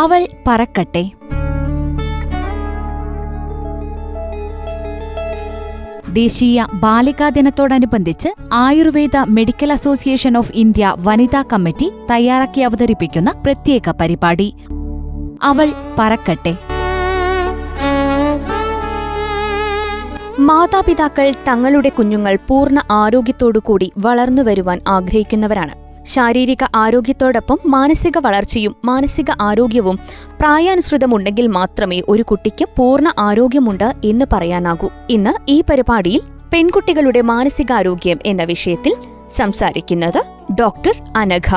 അവൾ പറക്കട്ടെ. ദേശീയ ബാലികാ ദിനത്തോടനുബന്ധിച്ച് Ayurveda Medical Association of India വനിതാ കമ്മിറ്റി തയ്യാറാക്കി അവതരിപ്പിക്കുന്ന പ്രത്യേക പരിപാടി. അവൾ പറക്കട്ടെ. മാതാപിതാക്കൾ തങ്ങളുടെ കുഞ്ഞുങ്ങൾ പൂർണ ആരോഗ്യത്തോടുകൂടി വളർന്നു വരുവാൻ ആഗ്രഹിക്കുന്നവരാണ്. ശാരീരിക ആരോഗ്യത്തോടൊപ്പം മാനസിക വളർച്ചയും മാനസിക ആരോഗ്യവും പ്രായാനുസൃതമുണ്ടെങ്കിൽ മാത്രമേ ഒരു കുട്ടിക്ക് പൂർണ ആരോഗ്യമുണ്ട് എന്ന് പറയാനാകൂ. ഇന്ന് ഈ പരിപാടിയിൽ പെൺകുട്ടികളുടെ മാനസികാരോഗ്യം എന്ന വിഷയത്തിൽ സംസാരിക്കുന്നത് ഡോക്ടർ അനഘ.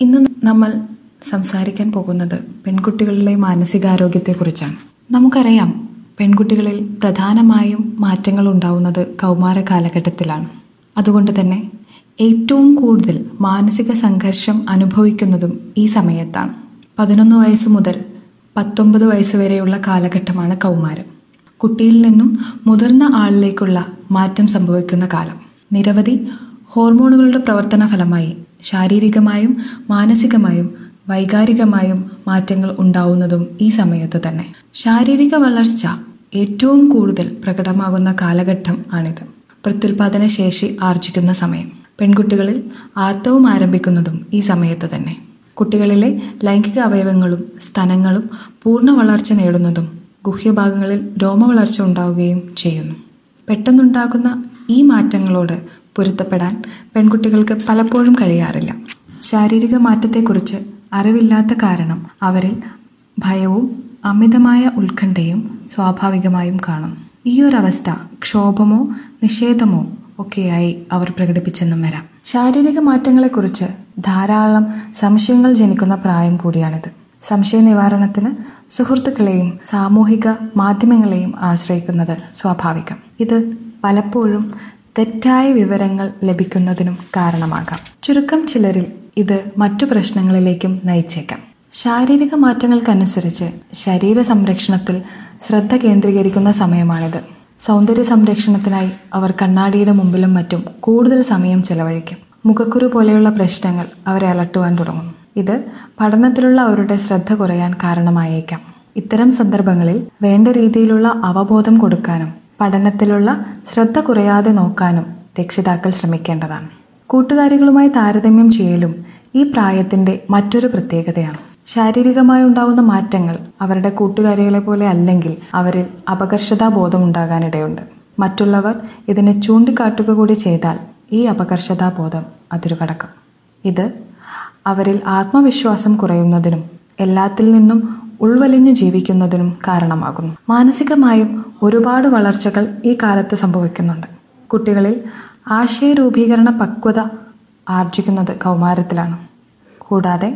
ഇന്ന് നമ്മൾ സംസാരിക്കാൻ പോകുന്നത് പെൺകുട്ടികളുടെ മാനസികാരോഗ്യത്തെക്കുറിച്ചാണ്. നമുക്കറിയാം പെൺകുട്ടികളിൽ പ്രധാനമായും മാറ്റങ്ങൾ ഉണ്ടാവുന്നത് കൗമാര കാലഘട്ടത്തിലാണ്. അതുകൊണ്ട് തന്നെ ഏറ്റവും കൂടുതൽ മാനസിക സംഘർഷം അനുഭവിക്കുന്നതും ഈ സമയത്താണ്. പതിനൊന്ന് വയസ്സ് മുതൽ പത്തൊമ്പത് വയസ്സ് വരെയുള്ള കാലഘട്ടമാണ് കൗമാരം. കുട്ടിയിൽ നിന്നും മുതിർന്ന ആളിലേക്കുള്ള മാറ്റം സംഭവിക്കുന്ന കാലം. നിരവധി ഹോർമോണുകളുടെ പ്രവർത്തന ഫലമായി ശാരീരികമായും മാനസികമായും വൈകാരികമായും മാറ്റങ്ങൾ ഉണ്ടാവുന്നതും ഈ സമയത്ത് തന്നെ. ശാരീരിക വളർച്ച ഏറ്റവും കൂടുതൽ പ്രകടമാകുന്ന കാലഘട്ടം ആണിത്. പ്രത്യുൽപാദന ശേഷി ആർജിക്കുന്ന സമയം. പെൺകുട്ടികളിൽ ആർത്തവം ആരംഭിക്കുന്നതും ഈ സമയത്ത് തന്നെ. കുട്ടികളിലെ ലൈംഗിക അവയവങ്ങളും സ്തനങ്ങളും പൂർണ വളർച്ച നേടുന്നതും ഗുഹ്യഭാഗങ്ങളിൽ രോമ വളർച്ച ഉണ്ടാവുകയും ചെയ്യുന്നു. പെട്ടെന്നുണ്ടാകുന്ന ഈ മാറ്റങ്ങളോട് പൊരുത്തപ്പെടാൻ പെൺകുട്ടികൾക്ക് പലപ്പോഴും കഴിയാറില്ല. ശാരീരിക മാറ്റത്തെക്കുറിച്ച് അറിവില്ലാത്ത കാരണം അവരിൽ ഭയവും അമിതമായ ഉത്കണ്ഠയും സ്വാഭാവികമായും കാണും. ഈ ഒരു അവസ്ഥ ക്ഷോഭമോ നിഷേധമോ ഒക്കെയായി അവർ പ്രകടിപ്പിച്ചെന്നും വരാം. ശാരീരിക മാറ്റങ്ങളെക്കുറിച്ച് ധാരാളം സംശയങ്ങൾ ജനിക്കുന്ന പ്രായം കൂടിയാണിത്. സംശയ നിവാരണത്തിന് സുഹൃത്തുക്കളെയും സാമൂഹിക മാധ്യമങ്ങളെയും ആശ്രയിക്കുന്നത് സ്വാഭാവികം. ഇത് പലപ്പോഴും തെറ്റായ വിവരങ്ങൾ ലഭിക്കുന്നതിനും കാരണമാകാം. ചുരുക്കം ചിലരിൽ ഇത് മറ്റു പ്രശ്നങ്ങളിലേക്കും നയിച്ചേക്കാം. ശാരീരിക മാറ്റങ്ങൾക്കനുസരിച്ച് ശരീര സംരക്ഷണത്തിൽ ശ്രദ്ധ കേന്ദ്രീകരിക്കുന്ന സമയമാണിത്. സൗന്ദര്യ സംരക്ഷണത്തിനായി അവർ കണ്ണാടിയുടെ മുമ്പിലും മറ്റും കൂടുതൽ സമയം ചെലവഴിക്കും. മുഖക്കുരു പോലെയുള്ള പ്രശ്നങ്ങൾ അവരെ അലട്ടുവാൻ തുടങ്ങും ഇത് പഠനത്തിലുള്ള അവരുടെ ശ്രദ്ധ കുറയാൻ കാരണമായേക്കാം. ഇത്തരം സന്ദർഭങ്ങളിൽ വേണ്ട രീതിയിലുള്ള അവബോധം കൊടുക്കാനും പഠനത്തിലുള്ള ശ്രദ്ധ കുറയാതെ നോക്കാനും രക്ഷിതാക്കൾ ശ്രമിക്കേണ്ടതാണ്. കൂട്ടുകാരികളുമായി താരതമ്യം ചെയ്യലും ഈ പ്രായത്തിന്റെ മറ്റൊരു പ്രത്യേകതയാണ്. ശാരീരികമായി ഉണ്ടാവുന്ന മാറ്റങ്ങൾ അവരുടെ കൂട്ടുകാരികളെ പോലെ അല്ലെങ്കിൽ അവരിൽ അപകർഷതാ ബോധം ഉണ്ടാകാനിടയുണ്ട് മറ്റുള്ളവർ ഇതിനെ ചൂണ്ടിക്കാട്ടുക കൂടി ചെയ്താൽ ഈ അപകർഷതാ ബോധം അതിരുകടക്കും ഇത് അവരിൽ ആത്മവിശ്വാസം കുറയുന്നതിനും എല്ലാത്തിൽ നിന്നും ഉൾവലിഞ്ഞു ജീവിക്കുന്നതിനും കാരണമാകുന്നു. മാനസികമായും ഒരുപാട് വളർച്ചകൾ ഈ കാലത്ത് സംഭവിക്കുന്നുണ്ട്. കുട്ടികളിൽ ആശയരൂപീകരണ പക്വത ആർജിക്കുന്നത് കൗമാരത്തിലാണ്. കൂടാതെ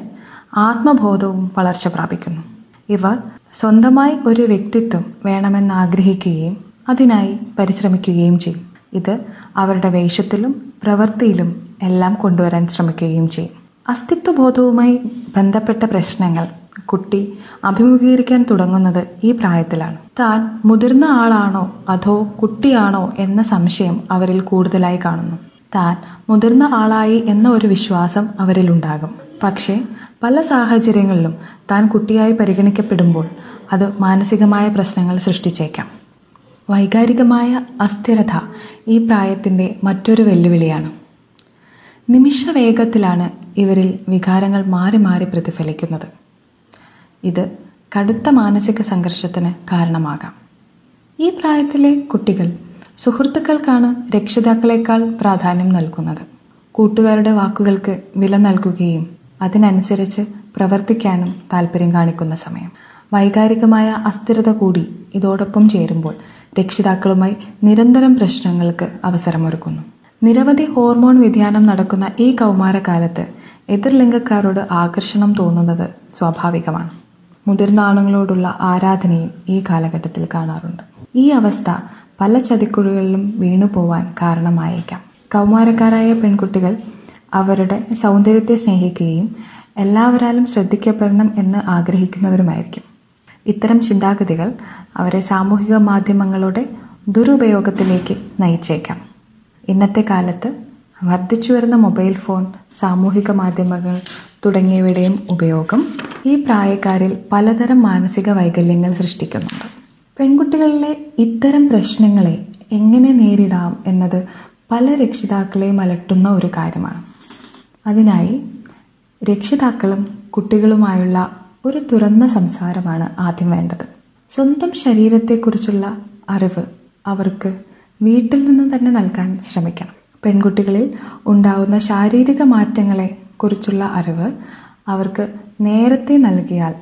ആത്മബോധവും വളർച്ച പ്രാപിക്കുന്നു. ഇവർ സ്വന്തമായി ഒരു വ്യക്തിത്വം വേണമെന്ന് ആഗ്രഹിക്കുകയും അതിനായി പരിശ്രമിക്കുകയും ചെയ്യും. ഇത് അവരുടെ വേഷത്തിലും പ്രവൃത്തിയിലും എല്ലാം കൊണ്ടുവരാൻ ശ്രമിക്കുകയും ചെയ്യും. അസ്തിത്വബോധവുമായി ബന്ധപ്പെട്ട പ്രശ്നങ്ങൾ കുട്ടി അഭിമുഖീകരിക്കാൻ തുടങ്ങുന്നത് ഈ പ്രായത്തിലാണ്. താൻ മുതിർന്ന ആളാണോ അതോ കുട്ടിയാണോ എന്ന സംശയം അവരിൽ കൂടുതലായി കാണുന്നു. താൻ മുതിർന്ന ആളായി എന്ന ഒരു വിശ്വാസം അവരിലുണ്ടാകും. പക്ഷേ പല സാഹചര്യങ്ങളിലും താൻ കുട്ടിയായി പരിഗണിക്കപ്പെടുമ്പോൾ അത് മാനസികമായ പ്രശ്നങ്ങൾ സൃഷ്ടിച്ചേക്കാം. വൈകാരികമായ അസ്ഥിരത ഈ പ്രായത്തിന്റെ മറ്റൊരു വെല്ലുവിളിയാണ്. നിമിഷ വേഗത്തിലാണ് ഇവരിൽ വികാരങ്ങൾ മാറി മാറി പ്രതിഫലിക്കുന്നത്. ഇത് കടുത്ത മാനസിക സംഘർഷത്തിന് കാരണമാകാം. ഈ പ്രായത്തിലെ കുട്ടികൾ സുഹൃത്തുക്കൾക്കാണ് രക്ഷിതാക്കളെക്കാൾ പ്രാധാന്യം നൽകുന്നത്. കൂട്ടുകാരുടെ വാക്കുകൾക്ക് വില നൽകുകയും അതിനനുസരിച്ച് പ്രവർത്തിക്കാനും താല്പര്യം കാണിക്കുന്ന സമയം. വൈകാരികമായ അസ്ഥിരത കൂടി ഇതോടൊപ്പം ചേരുമ്പോൾ രക്ഷിതാക്കളുമായി നിരന്തരം പ്രശ്നങ്ങൾക്ക് അവസരമൊരുക്കുന്നു. നിരവധി ഹോർമോൺ വ്യതിയാനം നടക്കുന്ന ഈ കൗമാരകാലത്ത് എതിർലിംഗക്കാരോട് ആകർഷണം തോന്നുന്നത് സ്വാഭാവികമാണ്. മുതിർന്ന ആണുങ്ങളോടുള്ള ആരാധനയും ഈ കാലഘട്ടത്തിൽ കാണാറുണ്ട്. ഈ അവസ്ഥ പല ചതിക്കുഴികളിലും വീണുപോവാൻ കാരണമായേക്കാം. കൗമാരക്കാരായ പെൺകുട്ടികൾ അവരുടെ സൗന്ദര്യത്തെ സ്നേഹിക്കുകയും എല്ലാവരാലും ശ്രദ്ധിക്കപ്പെടണം എന്ന് ആഗ്രഹിക്കുന്നവരുമായിരിക്കും. ഇത്തരം ചിന്താഗതികൾ അവരെ സാമൂഹിക മാധ്യമങ്ങളുടെ ദുരുപയോഗത്തിലേക്ക് നയിച്ചേക്കാം. ഇന്നത്തെ കാലത്ത് വർദ്ധിച്ചു വരുന്ന മൊബൈൽ ഫോൺ സാമൂഹിക മാധ്യമങ്ങൾ തുടങ്ങിയവയുടെയും ഉപയോഗം ഈ പ്രായക്കാരിൽ പലതരം മാനസിക വൈകല്യങ്ങൾ സൃഷ്ടിക്കുന്നുണ്ട്. പെൺകുട്ടികളിലെ ഇത്തരം പ്രശ്നങ്ങളെ എങ്ങനെ നേരിടാം എന്നത് പല രക്ഷിതാക്കളെയും അലട്ടുന്ന ഒരു കാര്യമാണ്. അതിനായി രക്ഷിതാക്കളും കുട്ടികളുമായുള്ള ഒരു തുറന്ന സംസാരമാണ് ആദ്യം വേണ്ടത്. സ്വന്തം ശരീരത്തെക്കുറിച്ചുള്ള അറിവ് അവർക്ക് വീട്ടിൽ നിന്ന് തന്നെ നൽകാൻ ശ്രമിക്കണം. പെൺകുട്ടികളിൽ ഉണ്ടാവുന്ന ശാരീരിക മാറ്റങ്ങളെ കുറിച്ചുള്ള അറിവ് അവർക്ക് നേരത്തെ നൽകിയാൽ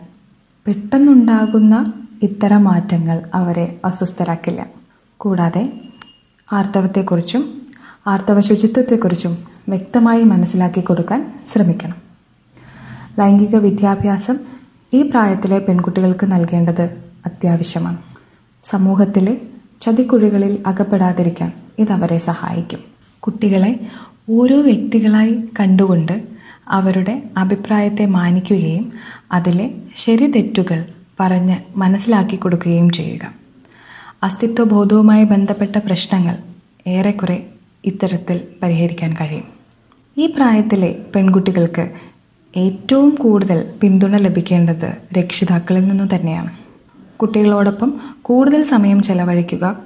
പെട്ടെന്നുണ്ടാകുന്ന ഇത്തരം മാറ്റങ്ങൾ അവരെ അസ്വസ്ഥരാക്കില്ല. കൂടാതെ ആർത്തവത്തെക്കുറിച്ചും ആർത്തവ ശുചിത്വത്തെക്കുറിച്ചും വ്യക്തമായി മനസ്സിലാക്കി കൊടുക്കാൻ ശ്രമിക്കണം. ലൈംഗിക വിദ്യാഭ്യാസം ഈ പ്രായത്തിലെ പെൺകുട്ടികൾക്ക് നൽകേണ്ടത് അത്യാവശ്യമാണ്. സമൂഹത്തിലെ ചതിക്കുഴികളിൽ അകപ്പെടാതിരിക്കാൻ ഇതവരെ സഹായിക്കും. കുട്ടികളെ ഓരോ വ്യക്തികളായി കണ്ടുകൊണ്ട് അവരുടെ അഭിപ്രായത്തെ മാനിക്കുകയും അതിലെ ശരി തെറ്റുകൾ പറഞ്ഞ് മനസ്സിലാക്കി കൊടുക്കുകയും ചെയ്യുക. അസ്തിത്വബോധവുമായി ബന്ധപ്പെട്ട പ്രശ്നങ്ങൾ ഏറെക്കുറെ ഇത്തരത്തിൽ പരിഹരിക്കാൻ കഴിയും. ഈ പ്രായത്തിലെ പെൺകുട്ടികൾക്ക് ഏറ്റവും കൂടുതൽ പിന്തുണ ലഭിക്കേണ്ടത് രക്ഷിതാക്കളിൽ നിന്നു തന്നെയാണ്. കുട്ടികളോടൊപ്പം കൂടുതൽ സമയം ചെലവഴിക്കുക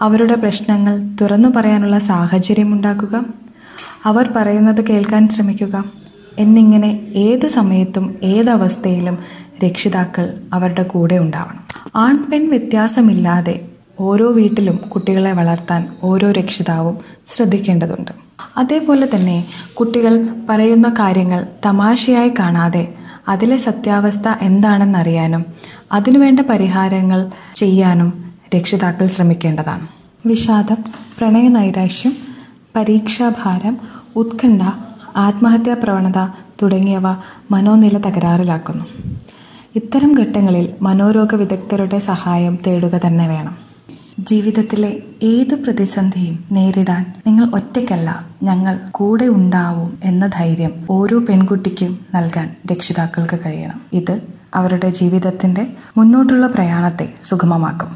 അവരുടെ പ്രശ്നങ്ങൾ തുറന്നു പറയാനുള്ള സാഹചര്യം ഉണ്ടാക്കുക അവർ പറയുന്നത് കേൾക്കാൻ ശ്രമിക്കുക എന്നിങ്ങനെ ഏത് സമയത്തും ഏതവസ്ഥയിലും രക്ഷിതാക്കൾ അവരുടെ കൂടെ ഉണ്ടാവണം. ആൺ പെൺ വ്യത്യാസമില്ലാതെ ഓരോ വീട്ടിലും കുട്ടികളെ വളർത്താൻ ഓരോ രക്ഷിതാവും ശ്രദ്ധിക്കേണ്ടതുണ്ട്. അതേപോലെ തന്നെ കുട്ടികൾ പറയുന്ന കാര്യങ്ങൾ തമാശയായി കാണാതെ അതിലെ സത്യാവസ്ഥ എന്താണെന്നറിയാനും അതിനുവേണ്ട പരിഹാരങ്ങൾ ചെയ്യാനും രക്ഷിതാക്കൾ ശ്രമിക്കേണ്ടതാണ്. വിഷാദം പ്രണയനൈരാശ്യം പരീക്ഷാഭാരം ഉത്കണ്ഠ ആത്മഹത്യാ പ്രവണത തുടങ്ങിയവ മനോനില തകരാറിലാക്കുന്നു. ഇത്തരം ഘട്ടങ്ങളിൽ മനോരോഗ വിദഗ്ധരുടെ സഹായം തേടുക തന്നെ വേണം. ജീവിതത്തിലെ ഏതു പ്രതിസന്ധിയും നേരിടാൻ നിങ്ങൾ ഒറ്റയ്ക്കല്ല ഞങ്ങൾ കൂടെ ഉണ്ടാവും എന്ന ധൈര്യം ഓരോ പെൺകുട്ടിക്കും നൽകാൻ രക്ഷിതാക്കൾക്ക് കഴിയണം. ഇത് അവരുടെ ജീവിതത്തിന്റെ മുന്നോട്ടുള്ള പ്രയാണത്തെ സുഗമമാക്കും.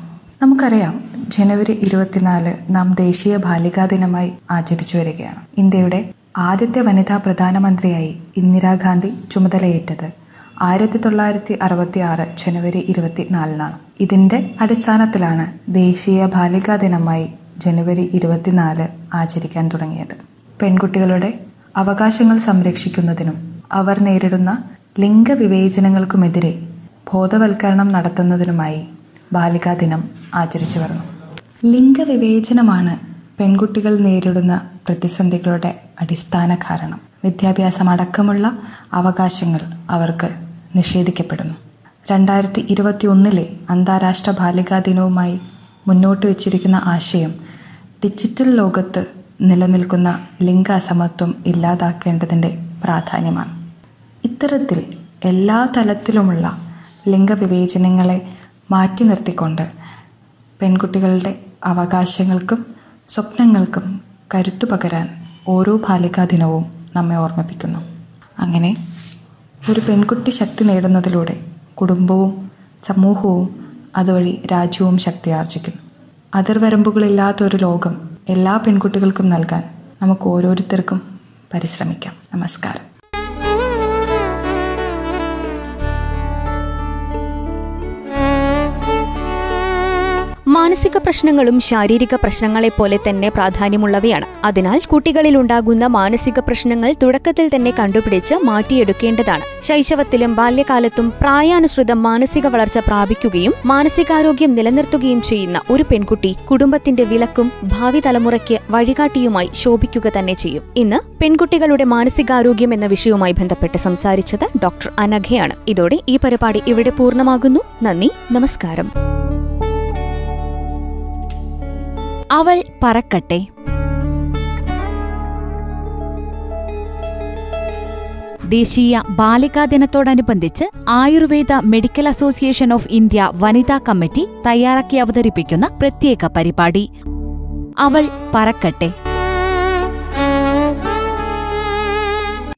നമുക്കറിയാം ജനുവരി ഇരുപത്തിനാല് നാം ദേശീയ ബാലികാ ദിനമായി ആചരിച്ചു വരികയാണ്. ഇന്ത്യയുടെ ആദ്യത്തെ വനിതാ പ്രധാനമന്ത്രിയായി ഇന്ദിരാഗാന്ധി ചുമതലയേറ്റത് ആയിരത്തി തൊള്ളായിരത്തി അറുപത്തി ആറ് ജനുവരി ഇരുപത്തിനാലിനാണ്. ഇതിന്റെ അടിസ്ഥാനത്തിലാണ് ദേശീയ ബാലികാ ദിനമായി ജനുവരി ഇരുപത്തിനാല് ആചരിക്കാൻ തുടങ്ങിയത്. പെൺകുട്ടികളുടെ അവകാശങ്ങൾ സംരക്ഷിക്കുന്നതിനും അവർ നേരിടുന്ന ലിംഗവിവേചനങ്ങൾക്കുമെതിരെ ബോധവൽക്കരണം നടത്തുന്നതിനുമായി ബാലികാ ദിനം ആചരിച്ചു വരുന്നു. ലിംഗവിവേചനമാണ് പെൺകുട്ടികൾ നേരിടുന്ന പ്രതിസന്ധികളുടെ അടിസ്ഥാന കാരണം വിദ്യാഭ്യാസം അടക്കമുള്ള അവകാശങ്ങൾ അവർക്ക് നിഷേധിക്കപ്പെടുന്നു. രണ്ടായിരത്തി ഇരുപത്തി ഒന്നിലെ അന്താരാഷ്ട്ര ബാലികാ ദിനവുമായി മുന്നോട്ട് വച്ചിരിക്കുന്ന ആശയം ഡിജിറ്റൽ ലോകത്ത് നിലനിൽക്കുന്ന ലിംഗ അസമത്വം ഇല്ലാതാക്കേണ്ടതിന്റെ പ്രാധാന്യമാണ്. ഇത്തരത്തിൽ എല്ലാ തലത്തിലുമുള്ള ലിംഗവിവേചനങ്ങളെ മാറ്റി നിർത്തിക്കൊണ്ട് പെൺകുട്ടികളുടെ അവകാശങ്ങൾക്കും സ്വപ്നങ്ങൾക്കും കരുത്തു പകരാൻ ഓരോ ബാലികാ ദിനവും നമ്മെ ഓർമ്മിപ്പിക്കുന്നു. അങ്ങനെ ഒരു പെൺകുട്ടി ശക്തി നേടുന്നതിലൂടെ കുടുംബവും സമൂഹവും അതുവഴി രാജ്യവും ശക്തിയാർജിക്കുന്നു അതിർവരമ്പുകളില്ലാത്ത ഒരു ലോകം എല്ലാ പെൺകുട്ടികൾക്കും നൽകാൻ നമുക്ക് ഓരോരുത്തർക്കും പരിശ്രമിക്കാം. നമസ്കാരം. മാനസിക പ്രശ്നങ്ങളും ശാരീരിക പ്രശ്നങ്ങളെപ്പോലെ തന്നെ പ്രാധാന്യമുള്ളവയാണ്. അതിനാൽ കുട്ടികളിൽ ഉണ്ടാകുന്ന മാനസിക പ്രശ്നങ്ങൾ തുടക്കത്തിൽ തന്നെ കണ്ടുപിടിച്ച് മാറ്റിയെടുക്കേണ്ടതാണ്. ശൈശവത്തിലും ബാല്യകാലത്തും പ്രായാനുസൃതം മാനസിക വളർച്ച പ്രാപിക്കുകയും മാനസികാരോഗ്യം നിലനിർത്തുകയും ചെയ്യുന്ന ഒരു പെൺകുട്ടി കുടുംബത്തിന്റെ വിലക്കും ഭാവി തലമുറയ്ക്ക് വഴികാട്ടിയുമായി ശോഭിക്കുക തന്നെ ചെയ്യും. ഇന്ന് പെൺകുട്ടികളുടെ മാനസികാരോഗ്യം എന്ന വിഷയവുമായി ബന്ധപ്പെട്ട് സംസാരിച്ചത് ഡോക്ടർ അനഘയാണ്. ഇതോടെ ഈ പരിപാടി ഇവിടെ പൂർണമാകുന്നു. നന്ദി നമസ്കാരം. അവൾ പറക്കട്ടെ. ദേശീയ ബാലികാ ദിനത്തോടനുബന്ധിച്ച് Ayurveda Medical Association of India വനിതാ കമ്മിറ്റി തയ്യാറാക്കി അവതരിപ്പിക്കുന്ന പ്രത്യേക പരിപാടി. അവൾ പറക്കട്ടെ.